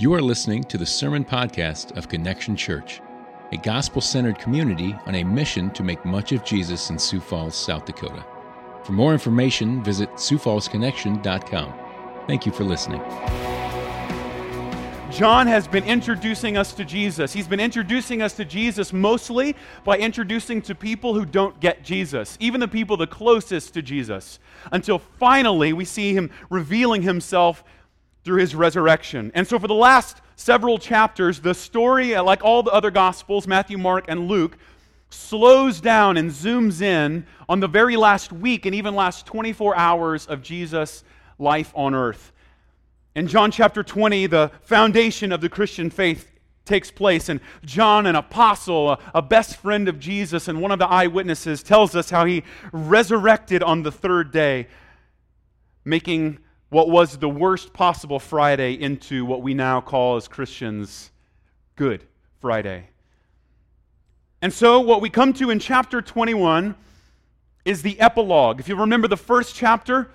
You are listening to the Sermon Podcast of Connection Church, a gospel centered community on a mission to make much of Jesus in Sioux Falls, South Dakota. For more information, visit SiouxFallsConnection.com. Thank you for listening. John has been introducing us to Jesus. He's been introducing us to Jesus mostly by introducing to people who don't get Jesus, even the people the closest to Jesus, until finally we see him revealing himself through his resurrection. And so, for the last several chapters, the story, like all the other Gospels, Matthew, Mark, and Luke, slows down and zooms in on the very last week and even last 24 hours of Jesus' life on earth. In John chapter 20, the foundation of the Christian faith takes place, and John, an apostle, a, a, best friend of Jesus, and one of the eyewitnesses, tells us how he resurrected on the third day, making what was the worst possible Friday into what we now call as Christians Good Friday. And so, what we come to in chapter 21 is the epilogue. If you remember the first chapter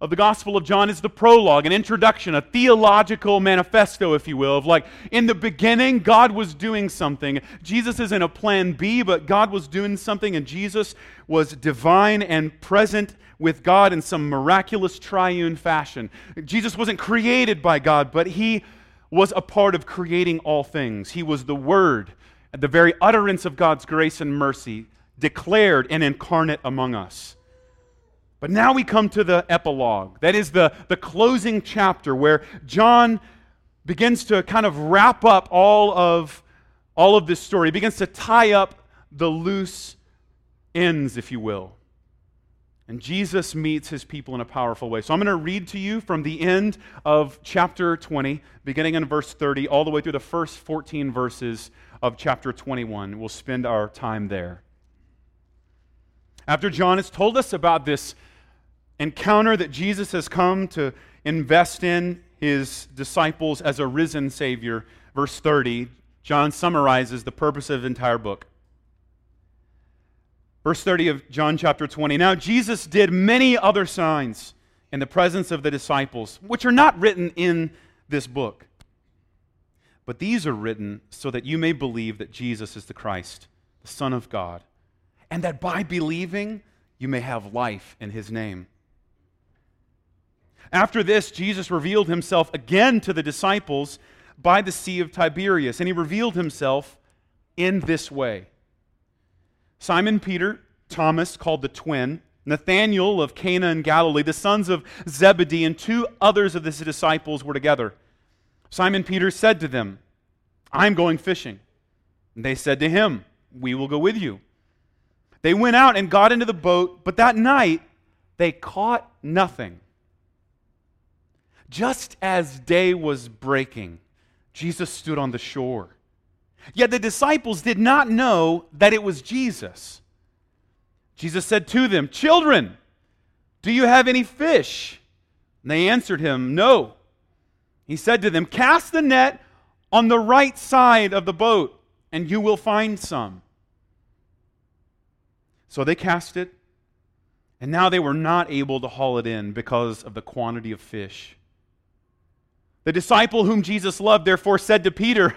of the Gospel of John is the prologue, an introduction, a theological manifesto, if you will, of like, in the beginning, God was doing something. Jesus isn't a plan B, but God was doing something, and Jesus was divine and present with God in some miraculous triune fashion. Jesus wasn't created by God, but he was a part of creating all things. He was the Word, the very utterance of God's grace and mercy, declared and incarnate among us. But now we come to the epilogue. That is the, the closing chapter where John begins to kind of wrap up all of, all of this story. He begins to tie up the loose ends, if you will. And Jesus meets his people in a powerful way. So I'm going to read to you from the end of chapter 20, beginning in verse 30, all the way through the first 14 verses of chapter 21. We'll spend our time there. After John has told us about this encounter that Jesus has come to invest in his disciples as a risen Savior, verse 30, John summarizes the purpose of the entire book. Verse 30 of John chapter 20. Now, Jesus did many other signs in the presence of the disciples, which are not written in this book. But these are written so that you may believe that Jesus is the Christ, the Son of God, and that by believing you may have life in his name. After this, Jesus revealed himself again to the disciples by the Sea of Tiberias, and he revealed himself in this way. Simon Peter, Thomas, called the twin, Nathanael of Cana in Galilee, the sons of Zebedee, and two others of his disciples were together. Simon Peter said to them, I'm going fishing. And they said to him, We will go with you. They went out and got into the boat, but that night they caught nothing. Just as day was breaking, Jesus stood on the shore. Yet the disciples did not know that it was Jesus. Jesus said to them, Children, do you have any fish? And they answered him, No. He said to them, Cast the net on the right side of the boat, and you will find some. So they cast it, and now they were not able to haul it in because of the quantity of fish. The disciple whom Jesus loved therefore said to Peter,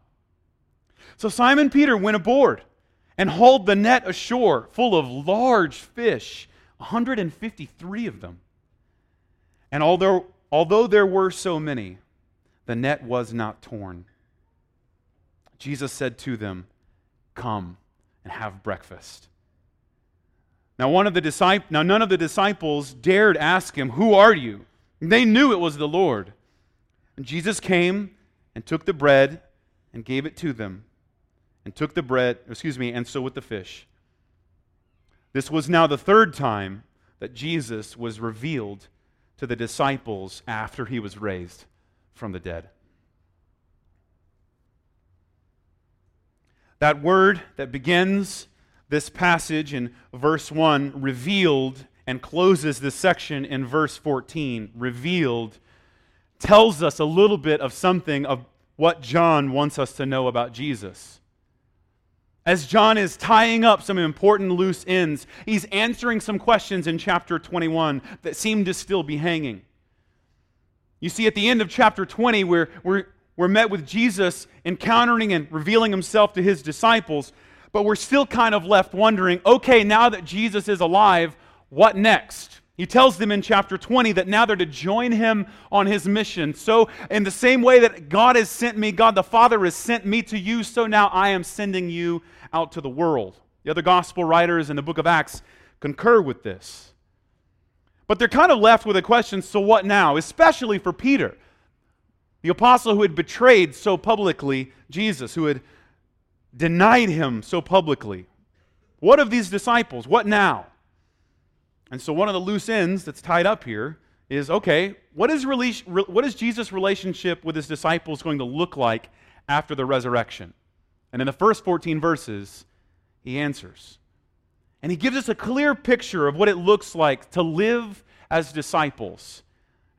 So Simon Peter went aboard and hauled the net ashore full of large fish, 153 of them. And although, although there were so many, the net was not torn. Jesus said to them, Come and have breakfast. Now, one of the disciples, now none of the disciples dared ask him, Who are you? They knew it was the Lord. And Jesus came and took the bread and gave it to them and took the bread, excuse me, and so with the fish. This was now the third time that Jesus was revealed to the disciples after he was raised from the dead. That word that begins this passage in verse 1, revealed, and closes this section in verse 14, revealed, tells us a little bit of something of what John wants us to know about Jesus. As John is tying up some important loose ends, he's answering some questions in chapter 21 that seem to still be hanging. You see, at the end of chapter 20, we're, we're, we're met with Jesus encountering and revealing himself to his disciples, but we're still kind of left wondering okay, now that Jesus is alive, what next? He tells them in chapter 20 that now they're to join him on his mission. So, in the same way that God has sent me, God the Father has sent me to you, so now I am sending you out to the world. The other gospel writers in the book of Acts concur with this. But they're kind of left with a question so what now? Especially for Peter, the apostle who had betrayed so publicly Jesus, who had denied him so publicly. What of these disciples? What now? And so, one of the loose ends that's tied up here is okay, what is, what is Jesus' relationship with his disciples going to look like after the resurrection? And in the first 14 verses, he answers. And he gives us a clear picture of what it looks like to live as disciples.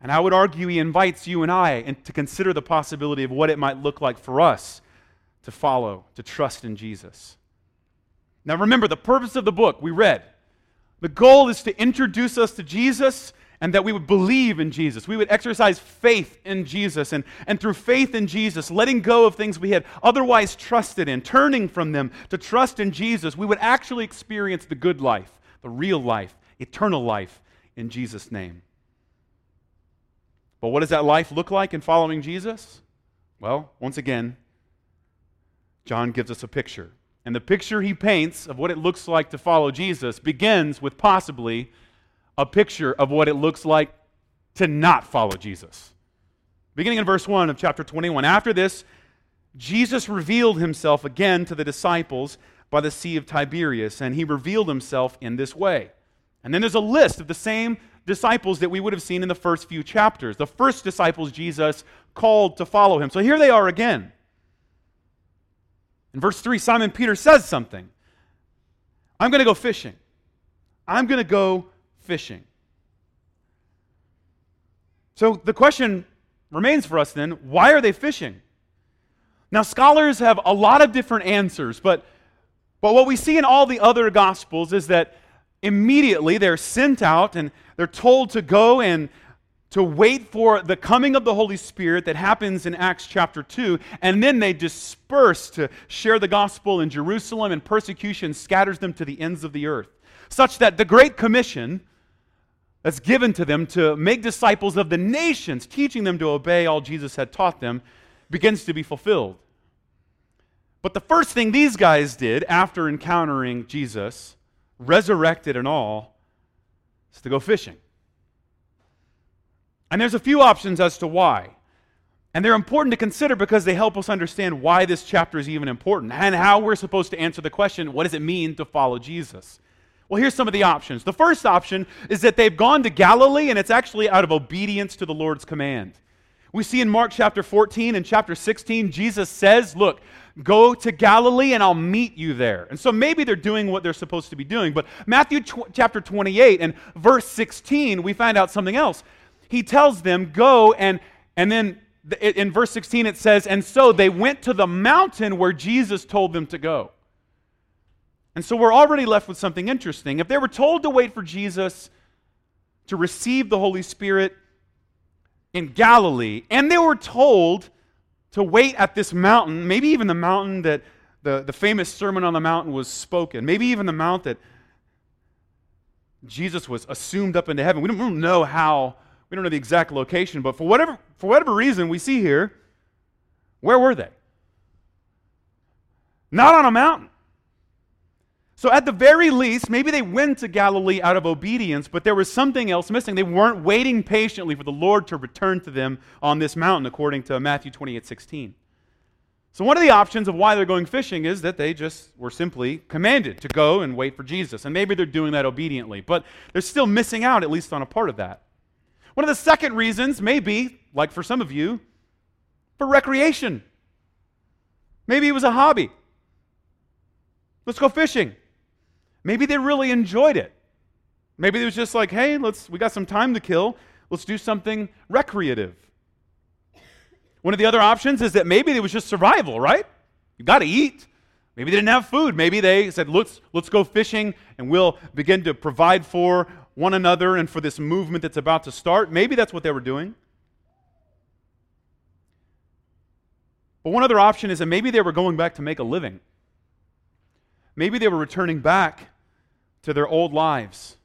And I would argue he invites you and I to consider the possibility of what it might look like for us to follow, to trust in Jesus. Now remember, the purpose of the book we read the goal is to introduce us to Jesus and that we would believe in Jesus. We would exercise faith in Jesus. And, and through faith in Jesus, letting go of things we had otherwise trusted in, turning from them to trust in Jesus, we would actually experience the good life, the real life, eternal life in Jesus' name. But what does that life look like in following Jesus? Well, once again, John gives us a picture. And the picture he paints of what it looks like to follow Jesus begins with possibly a picture of what it looks like to not follow Jesus. Beginning in verse 1 of chapter 21. After this, Jesus revealed himself again to the disciples by the Sea of Tiberias, and he revealed himself in this way. And then there's a list of the same disciples that we would have seen in the first few chapters. The first disciples Jesus called to follow him. So here they are again. In verse 3, Simon Peter says something I'm going to go fishing. I'm going to go fishing. So the question remains for us then why are they fishing? Now, scholars have a lot of different answers, but, but what we see in all the other gospels is that immediately they're sent out and they're told to go and to wait for the coming of the Holy Spirit that happens in Acts chapter 2, and then they disperse to share the gospel in Jerusalem, and persecution scatters them to the ends of the earth. Such that the Great Commission that's given to them to make disciples of the nations, teaching them to obey all Jesus had taught them, begins to be fulfilled. But the first thing these guys did after encountering Jesus, resurrected and all, is to go fishing. And there's a few options as to why. And they're important to consider because they help us understand why this chapter is even important and how we're supposed to answer the question what does it mean to follow Jesus? Well, here's some of the options. The first option is that they've gone to Galilee and it's actually out of obedience to the Lord's command. We see in Mark chapter 14 and chapter 16, Jesus says, Look, go to Galilee and I'll meet you there. And so maybe they're doing what they're supposed to be doing. But Matthew tw- chapter 28 and verse 16, we find out something else he tells them, Go, and, and then in verse 16 it says, And so they went to the mountain where Jesus told them to go. And so we're already left with something interesting. If they were told to wait for Jesus to receive the Holy Spirit in Galilee, and they were told to wait at this mountain, maybe even the mountain that the, the famous Sermon on the Mountain was spoken, maybe even the mount that Jesus was assumed up into heaven. We don't, we don't know how we don't know the exact location, but for whatever, for whatever reason we see here, where were they? Not on a mountain. So, at the very least, maybe they went to Galilee out of obedience, but there was something else missing. They weren't waiting patiently for the Lord to return to them on this mountain, according to Matthew 28 16. So, one of the options of why they're going fishing is that they just were simply commanded to go and wait for Jesus. And maybe they're doing that obediently, but they're still missing out, at least on a part of that. One of the second reasons may be, like for some of you, for recreation. Maybe it was a hobby. Let's go fishing. Maybe they really enjoyed it. Maybe it was just like, hey, let's we got some time to kill. Let's do something recreative. One of the other options is that maybe it was just survival, right? You got to eat. Maybe they didn't have food. Maybe they said, let's, let's go fishing and we'll begin to provide for one another and for this movement that's about to start. Maybe that's what they were doing. But one other option is that maybe they were going back to make a living. Maybe they were returning back to their old lives.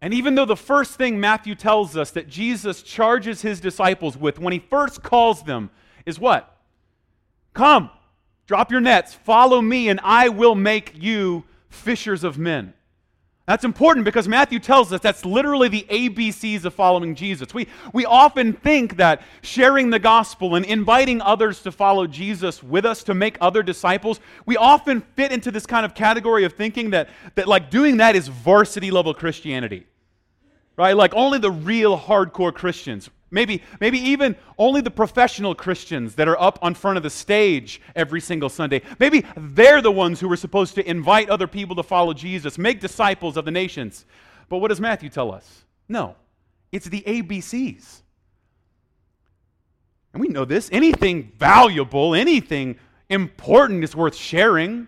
And even though the first thing Matthew tells us that Jesus charges his disciples with when he first calls them is what? Come, drop your nets, follow me, and I will make you fishers of men. That's important because Matthew tells us that's literally the ABCs of following Jesus. We, we often think that sharing the gospel and inviting others to follow Jesus with us to make other disciples, we often fit into this kind of category of thinking that, that like doing that is varsity level Christianity. Right? Like only the real hardcore Christians Maybe, maybe even only the professional Christians that are up on front of the stage every single Sunday. Maybe they're the ones who are supposed to invite other people to follow Jesus, make disciples of the nations. But what does Matthew tell us? No, it's the ABCs. And we know this. Anything valuable, anything important is worth sharing.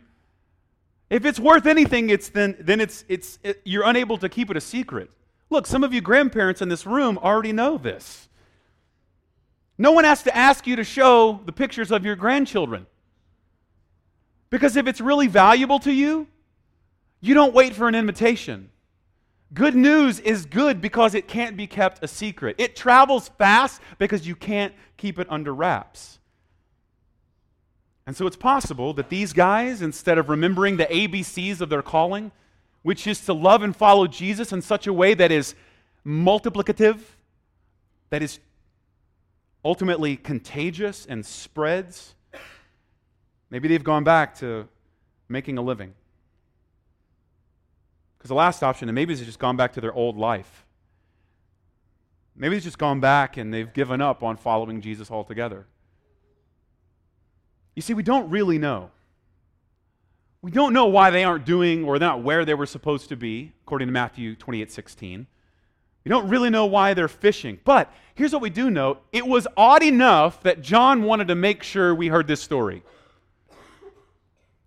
If it's worth anything, it's then, then it's, it's, it, you're unable to keep it a secret. Look, some of you grandparents in this room already know this. No one has to ask you to show the pictures of your grandchildren. Because if it's really valuable to you, you don't wait for an invitation. Good news is good because it can't be kept a secret. It travels fast because you can't keep it under wraps. And so it's possible that these guys, instead of remembering the ABCs of their calling, which is to love and follow Jesus in such a way that is multiplicative, that is ultimately contagious and spreads, maybe they've gone back to making a living. Because the last option, and maybe they've just gone back to their old life. Maybe they've just gone back and they've given up on following Jesus altogether. You see, we don't really know. We don't know why they aren't doing or not where they were supposed to be, according to Matthew 28 16. We don't really know why they're fishing. But here's what we do know it was odd enough that John wanted to make sure we heard this story.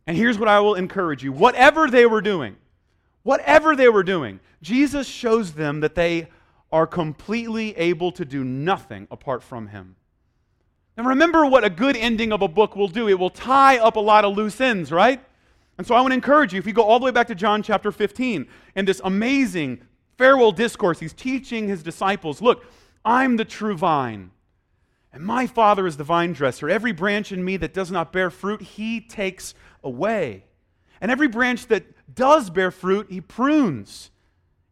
And here's what I will encourage you whatever they were doing, whatever they were doing, Jesus shows them that they are completely able to do nothing apart from Him. And remember what a good ending of a book will do it will tie up a lot of loose ends, right? And so I want to encourage you, if you go all the way back to John chapter 15, and this amazing farewell discourse, he's teaching his disciples look, I'm the true vine, and my Father is the vine dresser. Every branch in me that does not bear fruit, he takes away. And every branch that does bear fruit, he prunes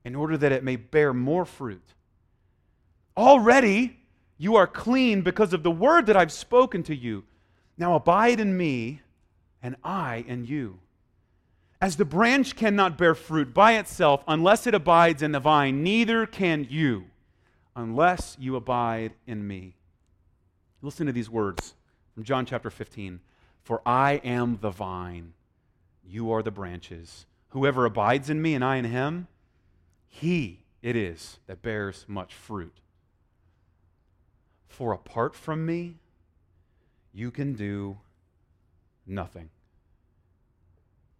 in order that it may bear more fruit. Already you are clean because of the word that I've spoken to you. Now abide in me, and I in you. As the branch cannot bear fruit by itself unless it abides in the vine, neither can you unless you abide in me. Listen to these words from John chapter 15. For I am the vine, you are the branches. Whoever abides in me and I in him, he it is that bears much fruit. For apart from me, you can do nothing.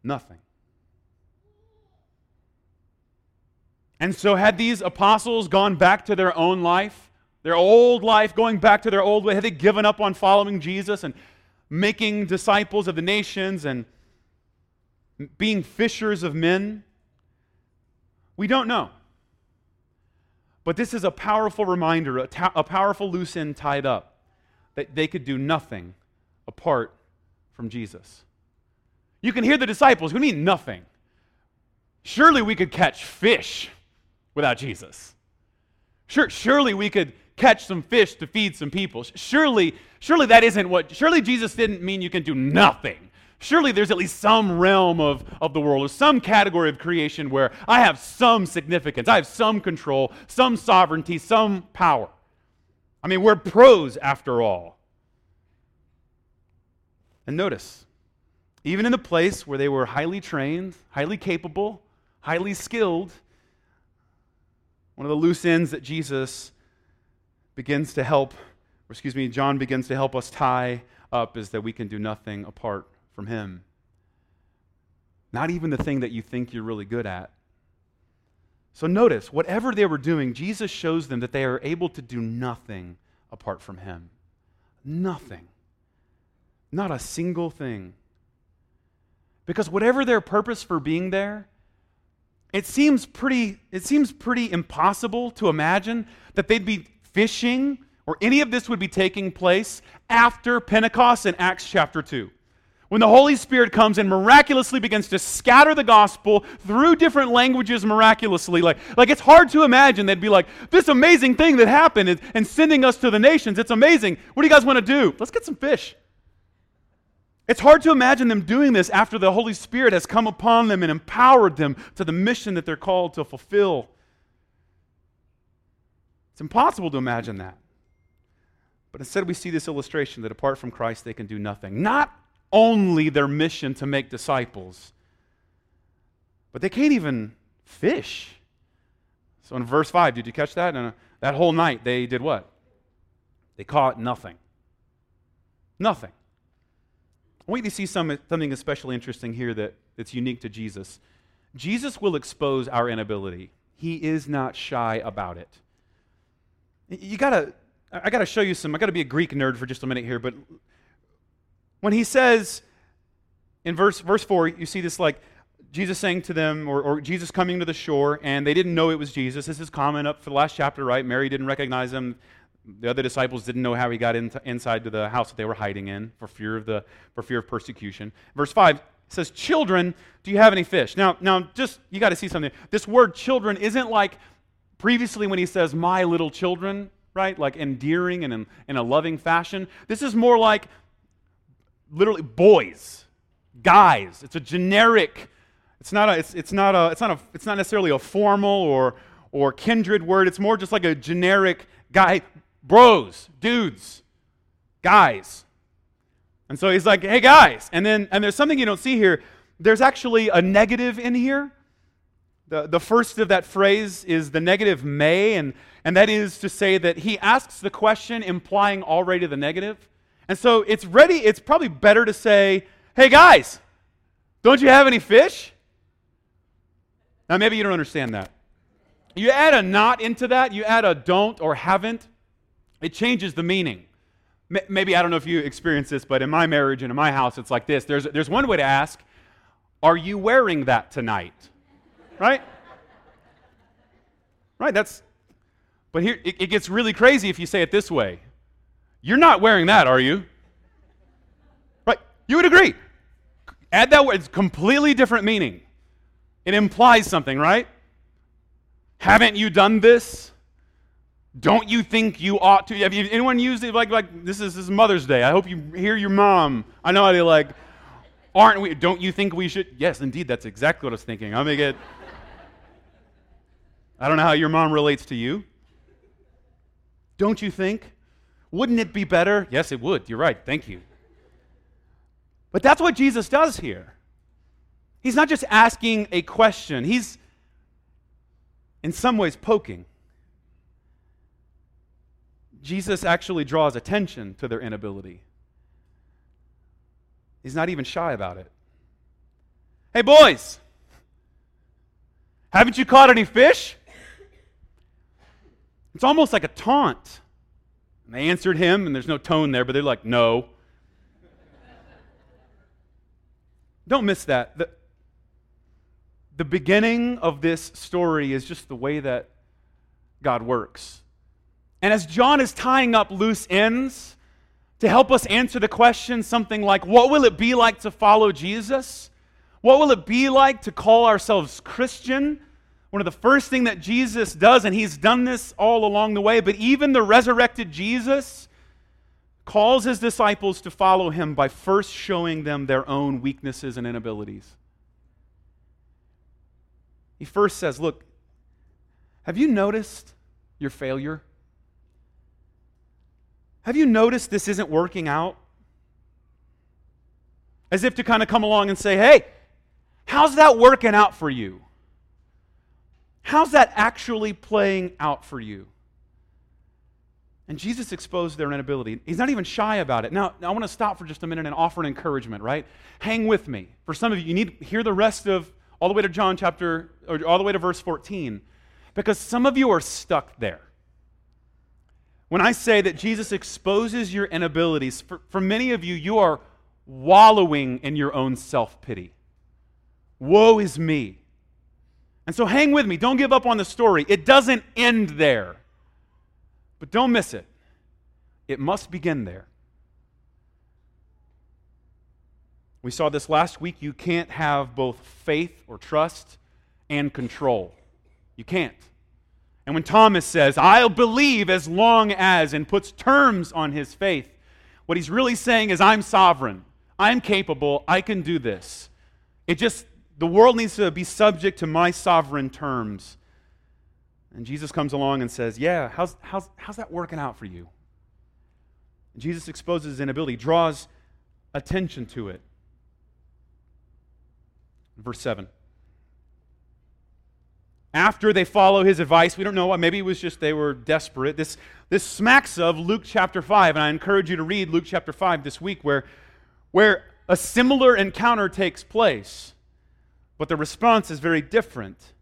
Nothing. And so, had these apostles gone back to their own life, their old life, going back to their old way, had they given up on following Jesus and making disciples of the nations and being fishers of men? We don't know. But this is a powerful reminder, a, ta- a powerful loose end tied up, that they could do nothing apart from Jesus. You can hear the disciples, we mean nothing. Surely we could catch fish without Jesus. Sure, surely we could catch some fish to feed some people. Surely, surely that isn't what, surely Jesus didn't mean you can do nothing. Surely there's at least some realm of, of the world or some category of creation where I have some significance, I have some control, some sovereignty, some power. I mean, we're pros after all. And notice, even in the place where they were highly trained, highly capable, highly skilled, one of the loose ends that Jesus begins to help, or excuse me, John begins to help us tie up is that we can do nothing apart from him. Not even the thing that you think you're really good at. So notice, whatever they were doing, Jesus shows them that they are able to do nothing apart from him. Nothing. Not a single thing. Because whatever their purpose for being there, it seems pretty it seems pretty impossible to imagine that they'd be fishing or any of this would be taking place after Pentecost in Acts chapter 2. When the Holy Spirit comes and miraculously begins to scatter the gospel through different languages miraculously. Like, like it's hard to imagine they'd be like, this amazing thing that happened and, and sending us to the nations. It's amazing. What do you guys want to do? Let's get some fish. It's hard to imagine them doing this after the Holy Spirit has come upon them and empowered them to the mission that they're called to fulfill. It's impossible to imagine that. But instead, we see this illustration that apart from Christ, they can do nothing. Not only their mission to make disciples, but they can't even fish. So in verse 5, did you catch that? And that whole night, they did what? They caught nothing. Nothing. I want you to see some, something especially interesting here that, that's unique to Jesus. Jesus will expose our inability. He is not shy about it. You gotta, I gotta show you some, I gotta be a Greek nerd for just a minute here, but when he says in verse, verse 4, you see this like Jesus saying to them, or, or Jesus coming to the shore, and they didn't know it was Jesus. This is common up for the last chapter, right? Mary didn't recognize him the other disciples didn't know how he got in, inside to the house that they were hiding in for fear of the for fear of persecution. Verse five says, "Children, do you have any fish?" Now, now, just you got to see something. This word "children" isn't like previously when he says "my little children," right? Like endearing and in, in a loving fashion. This is more like literally boys, guys. It's a generic. It's not a. It's, it's not a. It's not a. It's not necessarily a formal or or kindred word. It's more just like a generic guy bros, dudes, guys. And so he's like, hey, guys. And then, and there's something you don't see here. There's actually a negative in here. The, the first of that phrase is the negative may, and, and that is to say that he asks the question implying already the negative. And so it's ready, it's probably better to say, hey, guys, don't you have any fish? Now, maybe you don't understand that. You add a not into that, you add a don't or haven't, it changes the meaning. Maybe, I don't know if you experience this, but in my marriage and in my house, it's like this. There's, there's one way to ask, Are you wearing that tonight? Right? Right, that's, but here, it, it gets really crazy if you say it this way You're not wearing that, are you? Right, you would agree. Add that word, it's completely different meaning. It implies something, right? Haven't you done this? Don't you think you ought to? Have you, anyone used it like, like this, is, this is Mother's Day? I hope you hear your mom. I know how they like, aren't we? Don't you think we should? Yes, indeed, that's exactly what I was thinking. I'll make it. I don't know how your mom relates to you. Don't you think? Wouldn't it be better? Yes, it would. You're right. Thank you. But that's what Jesus does here. He's not just asking a question, he's in some ways poking. Jesus actually draws attention to their inability. He's not even shy about it. Hey, boys, haven't you caught any fish? It's almost like a taunt. And they answered him, and there's no tone there, but they're like, no. Don't miss that. The, the beginning of this story is just the way that God works. And as John is tying up loose ends to help us answer the question, something like, What will it be like to follow Jesus? What will it be like to call ourselves Christian? One of the first things that Jesus does, and he's done this all along the way, but even the resurrected Jesus calls his disciples to follow him by first showing them their own weaknesses and inabilities. He first says, Look, have you noticed your failure? Have you noticed this isn't working out? as if to kind of come along and say, hey, how's that working out for you? How's that actually playing out for you? And Jesus exposed their inability. He's not even shy about it. Now, I want to stop for just a minute and offer an encouragement, right? Hang with me. For some of you, you need to hear the rest of all the way to John chapter, or all the way to verse 14, because some of you are stuck there. When I say that Jesus exposes your inabilities, for, for many of you, you are wallowing in your own self pity. Woe is me. And so hang with me. Don't give up on the story. It doesn't end there. But don't miss it. It must begin there. We saw this last week. You can't have both faith or trust and control. You can't. And when Thomas says, I'll believe as long as, and puts terms on his faith, what he's really saying is, I'm sovereign. I'm capable. I can do this. It just, the world needs to be subject to my sovereign terms. And Jesus comes along and says, Yeah, how's, how's, how's that working out for you? And Jesus exposes his inability, draws attention to it. Verse 7. After they follow his advice, we don't know maybe it was just they were desperate. This, this smacks of Luke chapter 5, and I encourage you to read Luke chapter 5 this week, where, where a similar encounter takes place, but the response is very different.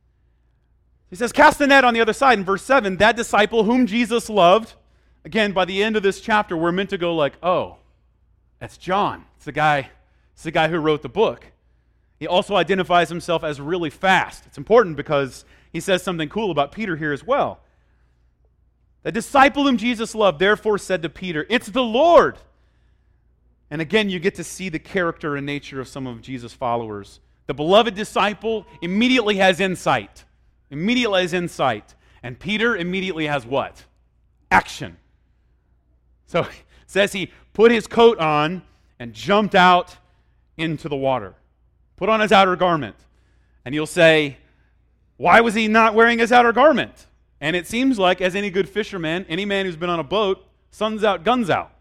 He says, Cast the net on the other side. In verse 7, that disciple whom Jesus loved, again, by the end of this chapter, we're meant to go like, oh, that's John. It's the guy, it's the guy who wrote the book. He also identifies himself as really fast. It's important because he says something cool about Peter here as well. The disciple whom Jesus loved therefore said to Peter, It's the Lord. And again, you get to see the character and nature of some of Jesus' followers. The beloved disciple immediately has insight immediately has insight. And Peter immediately has what? Action. So says he put his coat on and jumped out into the water, put on his outer garment. And you'll say, why was he not wearing his outer garment? And it seems like, as any good fisherman, any man who's been on a boat, sun's out, guns out.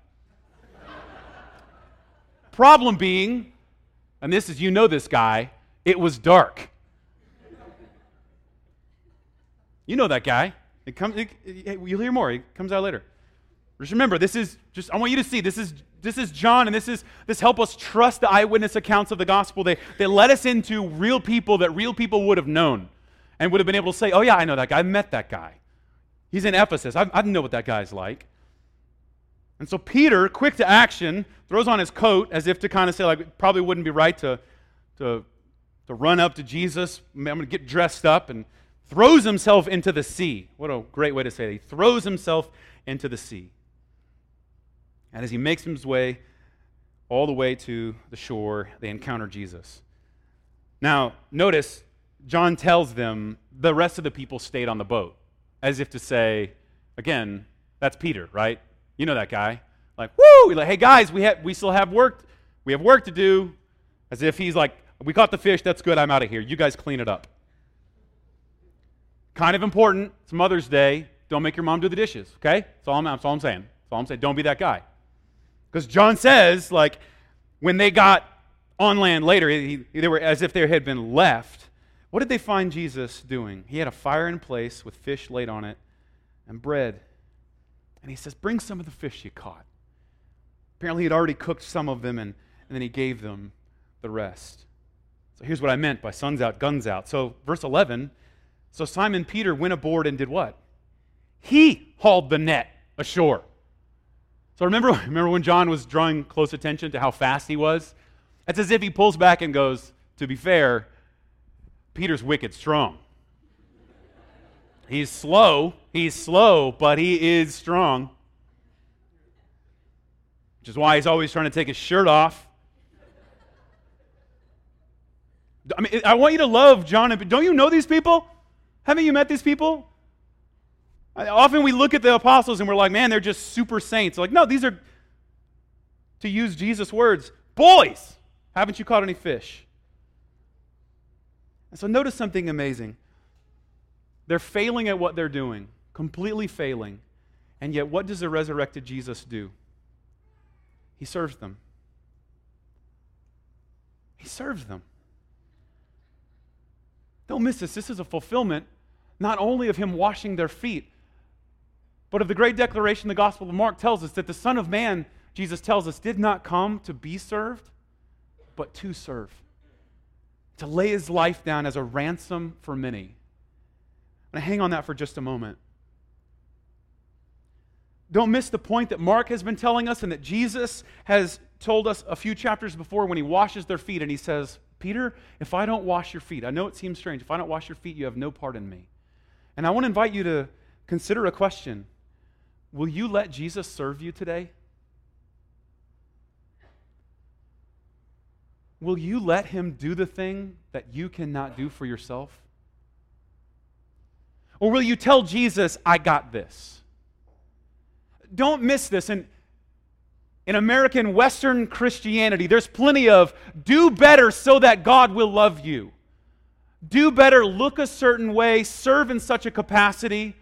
Problem being, and this is, you know this guy, it was dark. You know that guy. It comes, it, it, you'll hear more. It comes out later. Just remember, this is just, I want you to see, this is, this is John, and this is, this help us trust the eyewitness accounts of the gospel. They, they let us into real people that real people would have known and would have been able to say, oh yeah, I know that guy. I met that guy. He's in Ephesus. I, I know what that guy's like. And so Peter, quick to action, throws on his coat as if to kind of say, like, it probably wouldn't be right to, to, to run up to Jesus. I'm going to get dressed up and throws himself into the sea. What a great way to say it. He throws himself into the sea. And as he makes his way all the way to the shore, they encounter Jesus. Now, notice, John tells them the rest of the people stayed on the boat, as if to say, again, that's Peter, right? You know that guy. Like, woo! Like, hey guys, we have we still have work. We have work to do. As if he's like, we caught the fish, that's good, I'm out of here. You guys clean it up. Kind of important. It's Mother's Day. Don't make your mom do the dishes, okay? That's all I'm, that's all I'm saying. That's all I'm saying. Don't be that guy. Because John says, like, when they got on land later, he, they were as if they had been left. What did they find Jesus doing? He had a fire in place with fish laid on it and bread. And he says, Bring some of the fish you caught. Apparently, he had already cooked some of them, and, and then he gave them the rest. So here's what I meant by sun's out, guns out. So, verse 11 so Simon Peter went aboard and did what? He hauled the net ashore. So remember, remember when John was drawing close attention to how fast he was? It's as if he pulls back and goes, To be fair, Peter's wicked strong. He's slow, he's slow, but he is strong. Which is why he's always trying to take his shirt off. I mean, I want you to love John. And, don't you know these people? Haven't you met these people? Often we look at the apostles and we're like, man, they're just super saints. Like, no, these are, to use Jesus' words, boys. Haven't you caught any fish? And so notice something amazing. They're failing at what they're doing, completely failing. And yet, what does the resurrected Jesus do? He serves them. He serves them. Don't miss this. This is a fulfillment not only of him washing their feet, but of the great declaration the Gospel of Mark tells us that the Son of Man, Jesus tells us, did not come to be served, but to serve, to lay his life down as a ransom for many. And hang on that for just a moment. Don't miss the point that Mark has been telling us and that Jesus has told us a few chapters before when he washes their feet and he says, Peter, if I don't wash your feet, I know it seems strange. If I don't wash your feet, you have no part in me. And I want to invite you to consider a question Will you let Jesus serve you today? Will you let him do the thing that you cannot do for yourself? Or will you tell Jesus, I got this? Don't miss this. And in American Western Christianity, there's plenty of do better so that God will love you. Do better, look a certain way, serve in such a capacity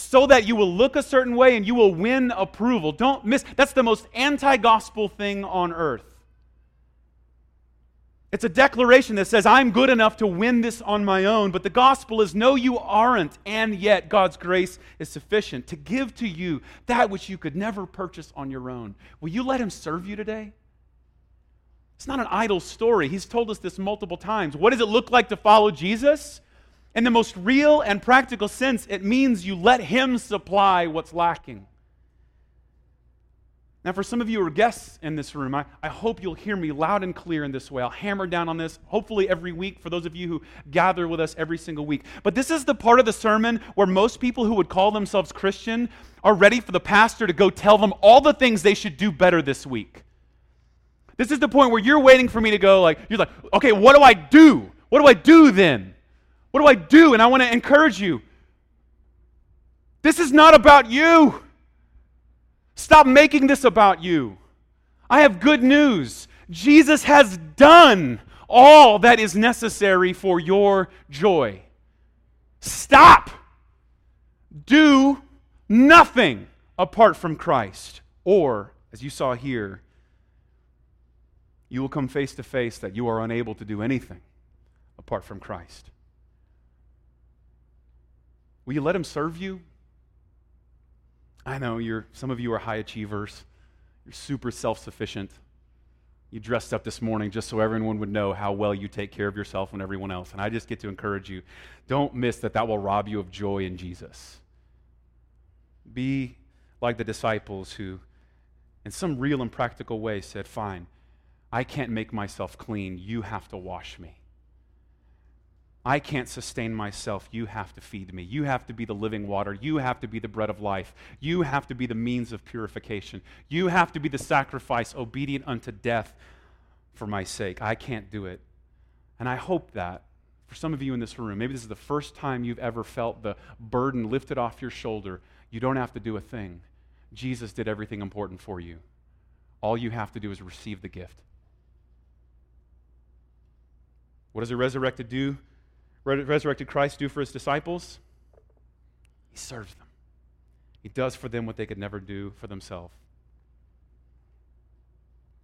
so that you will look a certain way and you will win approval. Don't miss, that's the most anti gospel thing on earth. It's a declaration that says, I'm good enough to win this on my own. But the gospel is, no, you aren't. And yet, God's grace is sufficient to give to you that which you could never purchase on your own. Will you let Him serve you today? It's not an idle story. He's told us this multiple times. What does it look like to follow Jesus? In the most real and practical sense, it means you let Him supply what's lacking. Now, for some of you who are guests in this room, I, I hope you'll hear me loud and clear in this way. I'll hammer down on this, hopefully, every week for those of you who gather with us every single week. But this is the part of the sermon where most people who would call themselves Christian are ready for the pastor to go tell them all the things they should do better this week. This is the point where you're waiting for me to go, like, you're like, okay, what do I do? What do I do then? What do I do? And I want to encourage you. This is not about you. Stop making this about you. I have good news. Jesus has done all that is necessary for your joy. Stop. Do nothing apart from Christ. Or, as you saw here, you will come face to face that you are unable to do anything apart from Christ. Will you let Him serve you? I know you're, some of you are high achievers. You're super self sufficient. You dressed up this morning just so everyone would know how well you take care of yourself and everyone else. And I just get to encourage you don't miss that that will rob you of joy in Jesus. Be like the disciples who, in some real and practical way, said, Fine, I can't make myself clean. You have to wash me. I can't sustain myself. You have to feed me. You have to be the living water. You have to be the bread of life. You have to be the means of purification. You have to be the sacrifice obedient unto death for my sake. I can't do it. And I hope that for some of you in this room, maybe this is the first time you've ever felt the burden lifted off your shoulder. You don't have to do a thing. Jesus did everything important for you. All you have to do is receive the gift. What does a resurrected do? Resurrected Christ do for his disciples? He serves them. He does for them what they could never do for themselves.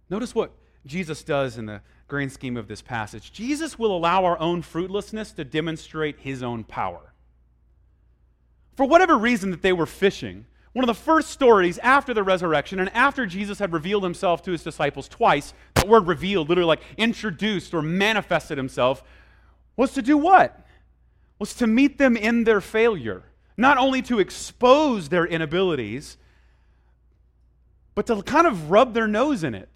Notice what Jesus does in the grand scheme of this passage. Jesus will allow our own fruitlessness to demonstrate his own power. For whatever reason that they were fishing, one of the first stories after the resurrection and after Jesus had revealed himself to his disciples twice, that word revealed, literally like introduced or manifested himself, was to do what? Was to meet them in their failure. Not only to expose their inabilities, but to kind of rub their nose in it.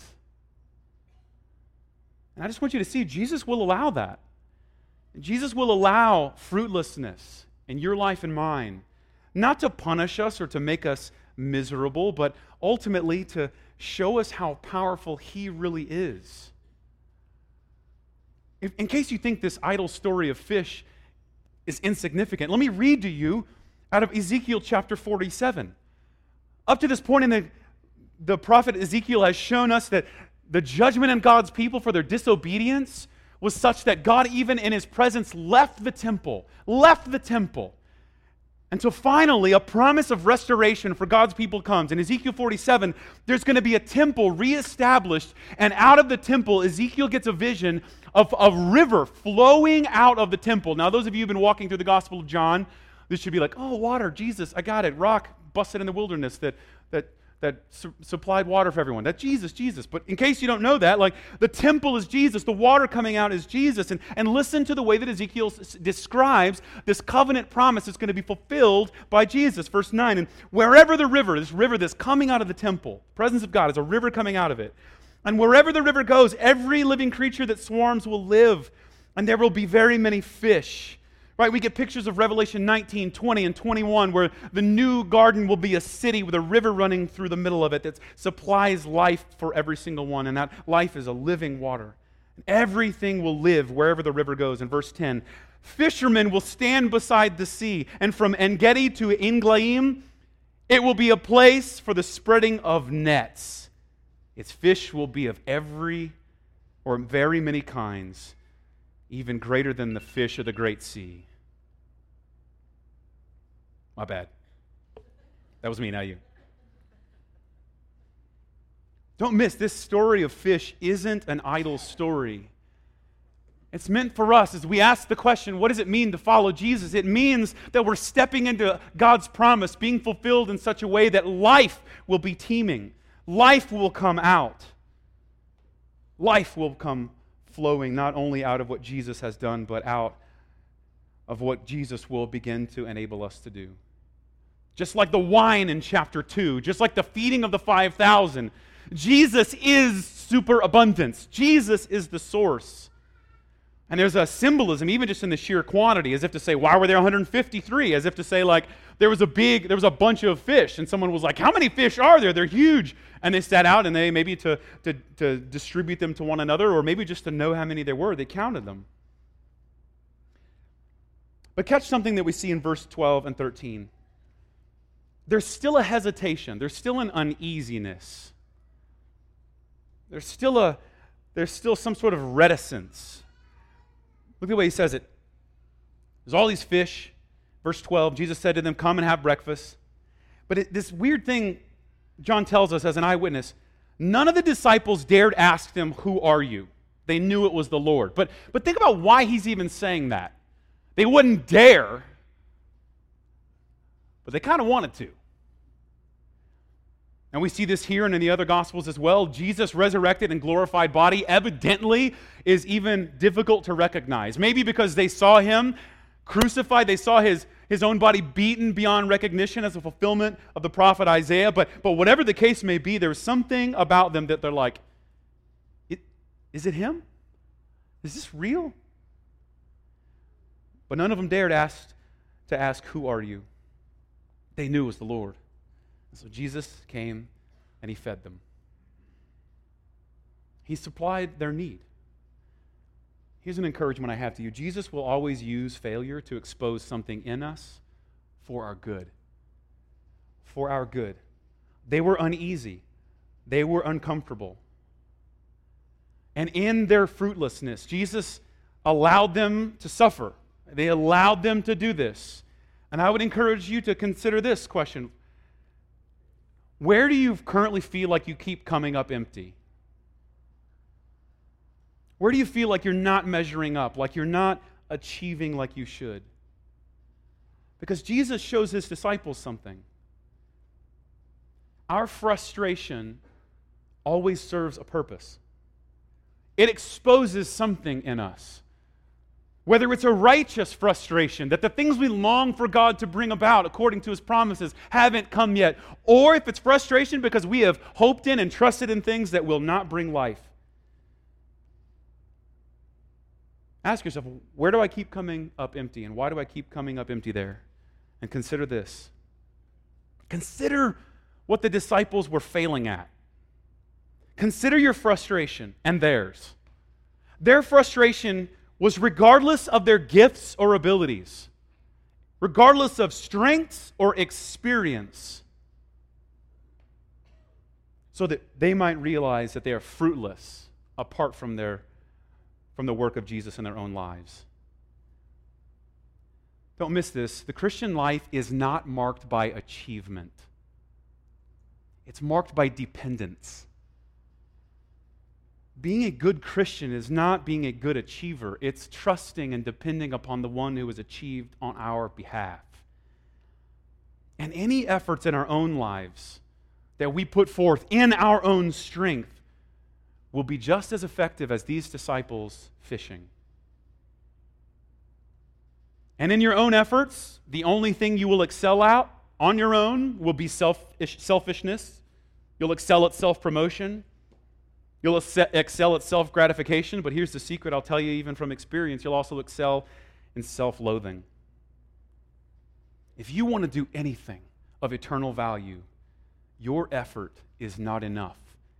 And I just want you to see Jesus will allow that. Jesus will allow fruitlessness in your life and mine, not to punish us or to make us miserable, but ultimately to show us how powerful He really is in case you think this idle story of fish is insignificant, let me read to you out of Ezekiel chapter 47. Up to this point in the, the prophet Ezekiel has shown us that the judgment on God's people for their disobedience was such that God, even in his presence, left the temple, left the temple, Until finally, a promise of restoration for God's people comes. In Ezekiel 47, there's going to be a temple reestablished, and out of the temple, Ezekiel gets a vision of a river flowing out of the temple. Now, those of you who've been walking through the Gospel of John, this should be like, oh, water, Jesus, I got it. Rock busted in the wilderness that, that that su- supplied water for everyone. That Jesus, Jesus. But in case you don't know that, like the temple is Jesus, the water coming out is Jesus. And, and listen to the way that Ezekiel s- describes this covenant promise that's going to be fulfilled by Jesus. Verse 9. And wherever the river, this river that's coming out of the temple, presence of God is a river coming out of it. And wherever the river goes, every living creature that swarms will live, and there will be very many fish. Right? We get pictures of Revelation 19, 20, and 21 where the new garden will be a city with a river running through the middle of it that supplies life for every single one. And that life is a living water. Everything will live wherever the river goes. In verse 10, fishermen will stand beside the sea, and from Engedi to Englaim, it will be a place for the spreading of nets. Its fish will be of every or very many kinds, even greater than the fish of the great sea. My bad. That was me, not you. Don't miss, this story of fish isn't an idle story. It's meant for us as we ask the question, what does it mean to follow Jesus? It means that we're stepping into God's promise being fulfilled in such a way that life will be teeming, life will come out. Life will come flowing not only out of what Jesus has done, but out of what Jesus will begin to enable us to do. Just like the wine in chapter 2, just like the feeding of the 5,000, Jesus is superabundance. Jesus is the source. And there's a symbolism, even just in the sheer quantity, as if to say, why were there 153? As if to say, like, there was a big, there was a bunch of fish, and someone was like, how many fish are there? They're huge. And they sat out and they maybe to, to, to distribute them to one another, or maybe just to know how many there were, they counted them. But catch something that we see in verse 12 and 13. There's still a hesitation, there's still an uneasiness. There's still a there's still some sort of reticence. Look at the way he says it. There's all these fish. Verse 12, Jesus said to them, Come and have breakfast. But it, this weird thing John tells us as an eyewitness none of the disciples dared ask them, Who are you? They knew it was the Lord. But, but think about why he's even saying that. They wouldn't dare, but they kind of wanted to. And we see this here and in the other Gospels as well. Jesus' resurrected and glorified body evidently is even difficult to recognize. Maybe because they saw him crucified, they saw his, his own body beaten beyond recognition as a fulfillment of the prophet Isaiah. But, but whatever the case may be, there's something about them that they're like, is it him? Is this real? But none of them dared ask to ask, Who are you? They knew it was the Lord. And so Jesus came and he fed them. He supplied their need. Here's an encouragement I have to you Jesus will always use failure to expose something in us for our good. For our good. They were uneasy, they were uncomfortable. And in their fruitlessness, Jesus allowed them to suffer. They allowed them to do this. And I would encourage you to consider this question Where do you currently feel like you keep coming up empty? Where do you feel like you're not measuring up, like you're not achieving like you should? Because Jesus shows his disciples something. Our frustration always serves a purpose, it exposes something in us. Whether it's a righteous frustration that the things we long for God to bring about according to his promises haven't come yet, or if it's frustration because we have hoped in and trusted in things that will not bring life. Ask yourself, where do I keep coming up empty? And why do I keep coming up empty there? And consider this. Consider what the disciples were failing at. Consider your frustration and theirs. Their frustration was regardless of their gifts or abilities, regardless of strengths or experience, so that they might realize that they are fruitless apart from their from the work of Jesus in their own lives. don't miss this, the Christian life is not marked by achievement, it's marked by dependence. Being a good Christian is not being a good achiever, it's trusting and depending upon the one who has achieved on our behalf. And any efforts in our own lives that we put forth in our own strength will be just as effective as these disciples fishing. And in your own efforts, the only thing you will excel at on your own will be selfish, selfishness. You'll excel at self promotion. You'll excel at self gratification, but here's the secret I'll tell you, even from experience you'll also excel in self loathing. If you want to do anything of eternal value, your effort is not enough,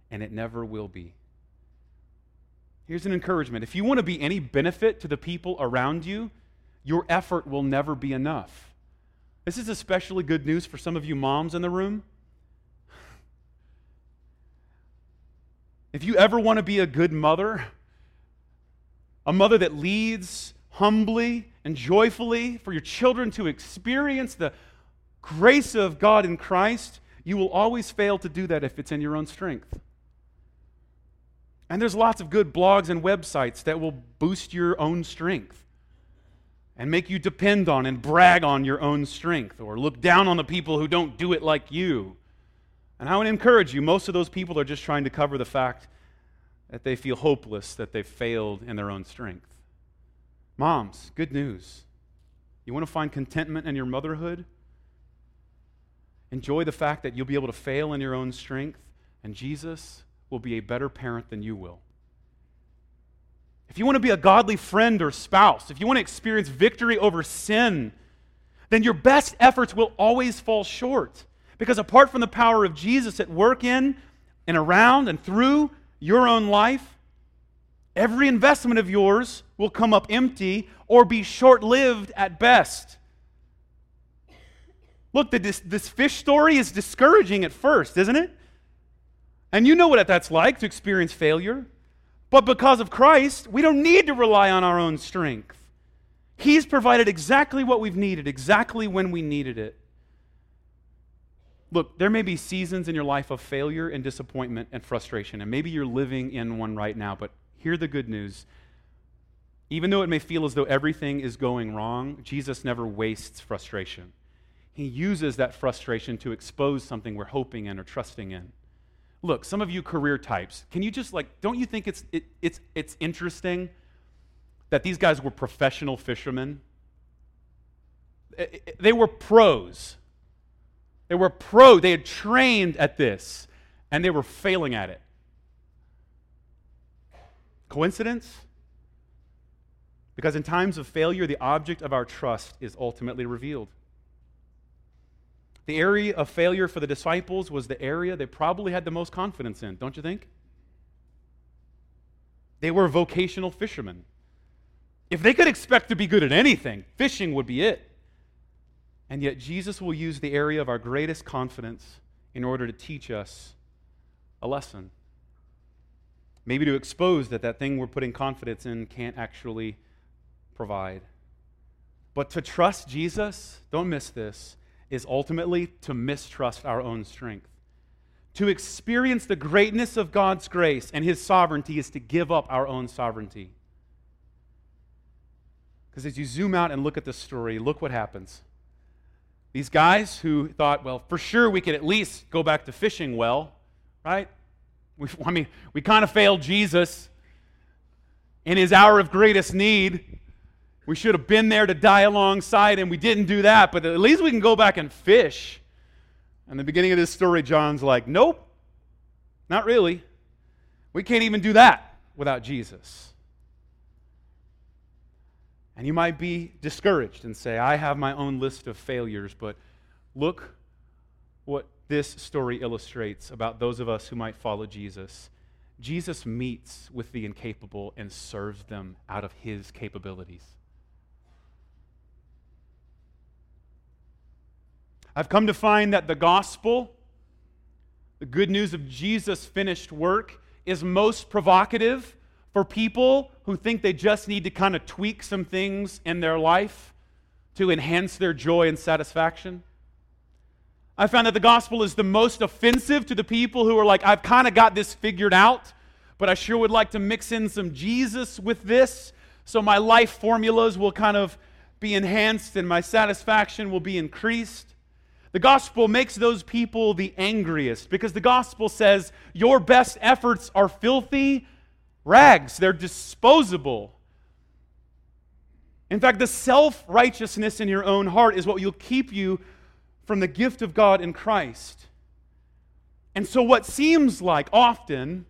and it never will be. Here's an encouragement if you want to be any benefit to the people around you, your effort will never be enough. This is especially good news for some of you moms in the room. If you ever want to be a good mother, a mother that leads humbly and joyfully for your children to experience the grace of God in Christ, you will always fail to do that if it's in your own strength. And there's lots of good blogs and websites that will boost your own strength and make you depend on and brag on your own strength or look down on the people who don't do it like you. And I want to encourage you, most of those people are just trying to cover the fact that they feel hopeless, that they've failed in their own strength. Moms, good news. You want to find contentment in your motherhood? Enjoy the fact that you'll be able to fail in your own strength, and Jesus will be a better parent than you will. If you want to be a godly friend or spouse, if you want to experience victory over sin, then your best efforts will always fall short. Because apart from the power of Jesus at work in and around and through your own life, every investment of yours will come up empty or be short lived at best. Look, this, this fish story is discouraging at first, isn't it? And you know what that's like to experience failure. But because of Christ, we don't need to rely on our own strength. He's provided exactly what we've needed, exactly when we needed it. Look, there may be seasons in your life of failure and disappointment and frustration, and maybe you're living in one right now, but hear the good news. Even though it may feel as though everything is going wrong, Jesus never wastes frustration. He uses that frustration to expose something we're hoping in or trusting in. Look, some of you career types, can you just like, don't you think it's, it, it's, it's interesting that these guys were professional fishermen? Eh, eh, they were pros they were pro, they had trained at this, and they were failing at it. Coincidence? Because in times of failure, the object of our trust is ultimately revealed. The area of failure for the disciples was the area they probably had the most confidence in, don't you think? They were vocational fishermen. If they could expect to be good at anything, fishing would be it. And yet, Jesus will use the area of our greatest confidence in order to teach us a lesson. Maybe to expose that that thing we're putting confidence in can't actually provide. But to trust Jesus, don't miss this, is ultimately to mistrust our own strength. To experience the greatness of God's grace and His sovereignty is to give up our own sovereignty. Because as you zoom out and look at this story, look what happens. These guys who thought, well, for sure we could at least go back to fishing well, right? We, I mean, we kind of failed Jesus in his hour of greatest need. We should have been there to die alongside him. We didn't do that, but at least we can go back and fish. And the beginning of this story, John's like, nope, not really. We can't even do that without Jesus. And you might be discouraged and say, I have my own list of failures, but look what this story illustrates about those of us who might follow Jesus. Jesus meets with the incapable and serves them out of his capabilities. I've come to find that the gospel, the good news of Jesus' finished work, is most provocative for people who think they just need to kind of tweak some things in their life to enhance their joy and satisfaction. I found that the gospel is the most offensive to the people who are like, I've kind of got this figured out, but I sure would like to mix in some Jesus with this so my life formulas will kind of be enhanced and my satisfaction will be increased. The gospel makes those people the angriest because the gospel says your best efforts are filthy rags, they're disposable. In fact, the self righteousness in your own heart is what will keep you from the gift of God in Christ. And so, what seems like often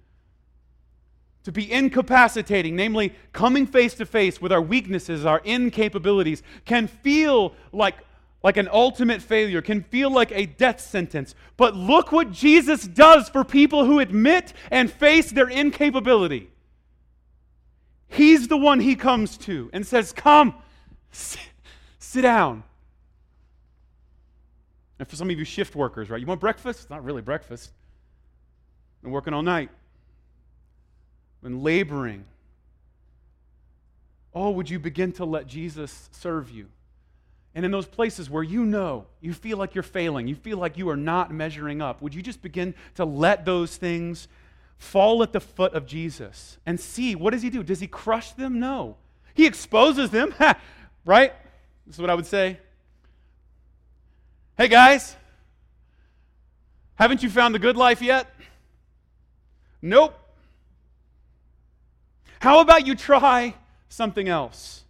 to be incapacitating, namely coming face to face with our weaknesses, our incapabilities, can feel like, like an ultimate failure, can feel like a death sentence. But look what Jesus does for people who admit and face their incapability. He's the one he comes to and says, Come, sit, sit down. And for some of you shift workers, right? You want breakfast? It's not really breakfast. Been working all night. Been laboring. Oh, would you begin to let Jesus serve you? And in those places where you know, you feel like you're failing, you feel like you are not measuring up, would you just begin to let those things fall at the foot of Jesus and see what does he do? Does he crush them? No. He exposes them, right? This is what I would say. Hey guys, haven't you found the good life yet? Nope. How about you try something else?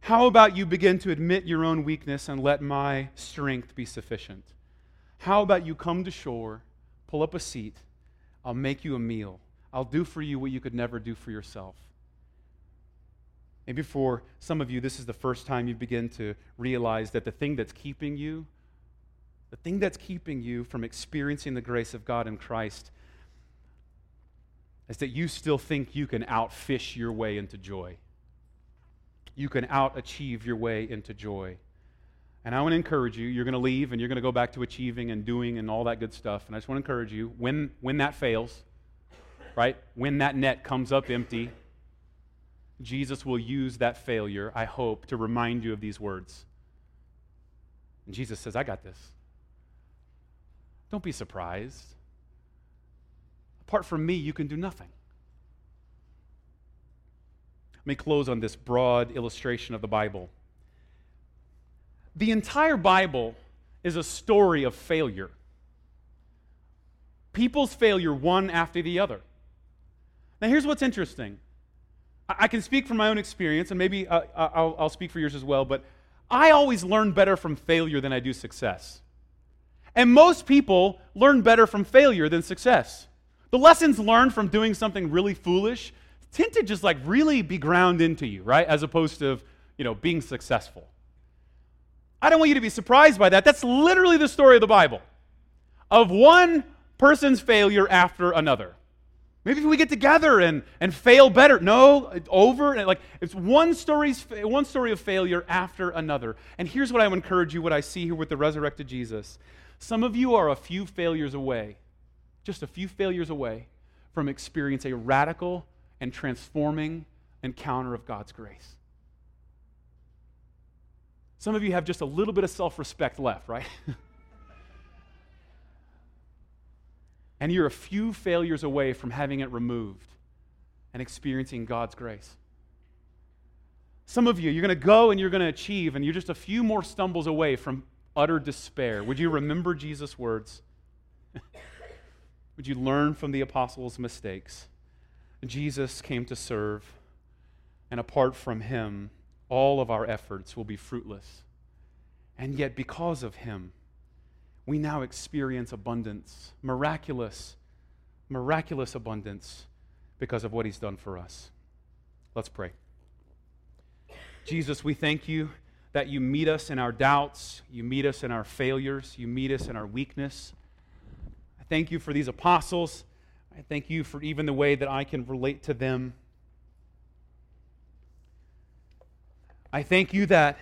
How about you begin to admit your own weakness and let my strength be sufficient? How about you come to shore, pull up a seat, I'll make you a meal. I'll do for you what you could never do for yourself. Maybe for some of you, this is the first time you begin to realize that the thing that's keeping you, the thing that's keeping you from experiencing the grace of God in Christ, is that you still think you can outfish your way into joy. You can out achieve your way into joy. And I want to encourage you, you're going to leave and you're going to go back to achieving and doing and all that good stuff. And I just want to encourage you, when, when that fails, right, when that net comes up empty, Jesus will use that failure, I hope, to remind you of these words. And Jesus says, I got this. Don't be surprised. Apart from me, you can do nothing. Let me close on this broad illustration of the Bible. The entire Bible is a story of failure. People's failure, one after the other. Now, here's what's interesting. I can speak from my own experience, and maybe uh, uh, I'll, I'll speak for yours as well, but I always learn better from failure than I do success. And most people learn better from failure than success. The lessons learned from doing something really foolish tend to just like really be ground into you, right? As opposed to, you know, being successful. I don't want you to be surprised by that. That's literally the story of the Bible of one person's failure after another. Maybe if we get together and, and fail better. No, over. And like it's one story's one story of failure after another. And here's what I would encourage you, what I see here with the resurrected Jesus. Some of you are a few failures away, just a few failures away from experiencing a radical and transforming encounter of God's grace. Some of you have just a little bit of self respect left, right? and you're a few failures away from having it removed and experiencing God's grace. Some of you, you're going to go and you're going to achieve, and you're just a few more stumbles away from utter despair. Would you remember Jesus' words? Would you learn from the apostles' mistakes? Jesus came to serve, and apart from him, all of our efforts will be fruitless. And yet, because of him, we now experience abundance, miraculous, miraculous abundance because of what he's done for us. Let's pray. Jesus, we thank you that you meet us in our doubts, you meet us in our failures, you meet us in our weakness. I thank you for these apostles. I thank you for even the way that I can relate to them. I thank you that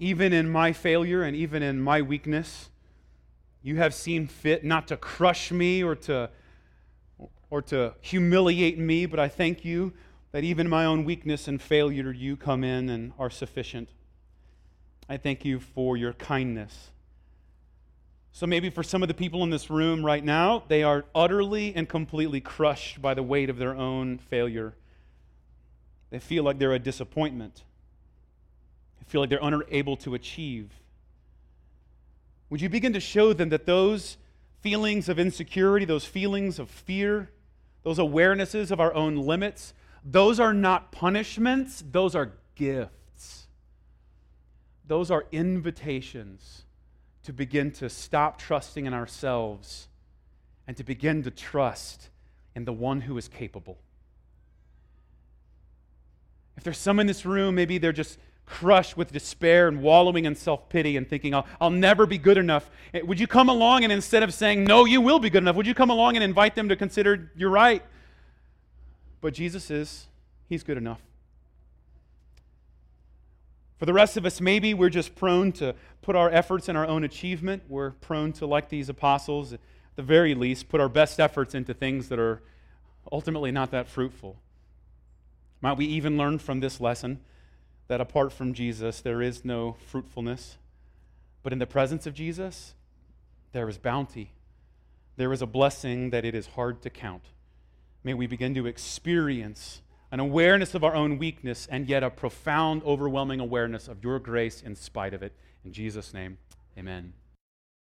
even in my failure and even in my weakness, you have seen fit not to crush me or to, or to humiliate me, but I thank you that even my own weakness and failure, you come in and are sufficient. I thank you for your kindness. So maybe for some of the people in this room right now, they are utterly and completely crushed by the weight of their own failure. They feel like they're a disappointment. Feel like they're unable to achieve. Would you begin to show them that those feelings of insecurity, those feelings of fear, those awarenesses of our own limits, those are not punishments, those are gifts. Those are invitations to begin to stop trusting in ourselves and to begin to trust in the one who is capable. If there's some in this room, maybe they're just crushed with despair and wallowing in self pity and thinking, I'll, I'll never be good enough. Eh, would you come along and instead of saying, No, you will be good enough, would you come along and invite them to consider, You're right? But Jesus is, He's good enough. For the rest of us, maybe we're just prone to put our efforts in our own achievement. We're prone to, like these apostles, at the very least, put our best efforts into things that are ultimately not that fruitful. Might we even learn from this lesson that apart from Jesus, there is no fruitfulness? But in the presence of Jesus, there is bounty. There is a blessing that it is hard to count. May we begin to experience an awareness of our own weakness, and yet a profound, overwhelming awareness of your grace in spite of it. In Jesus' name, amen.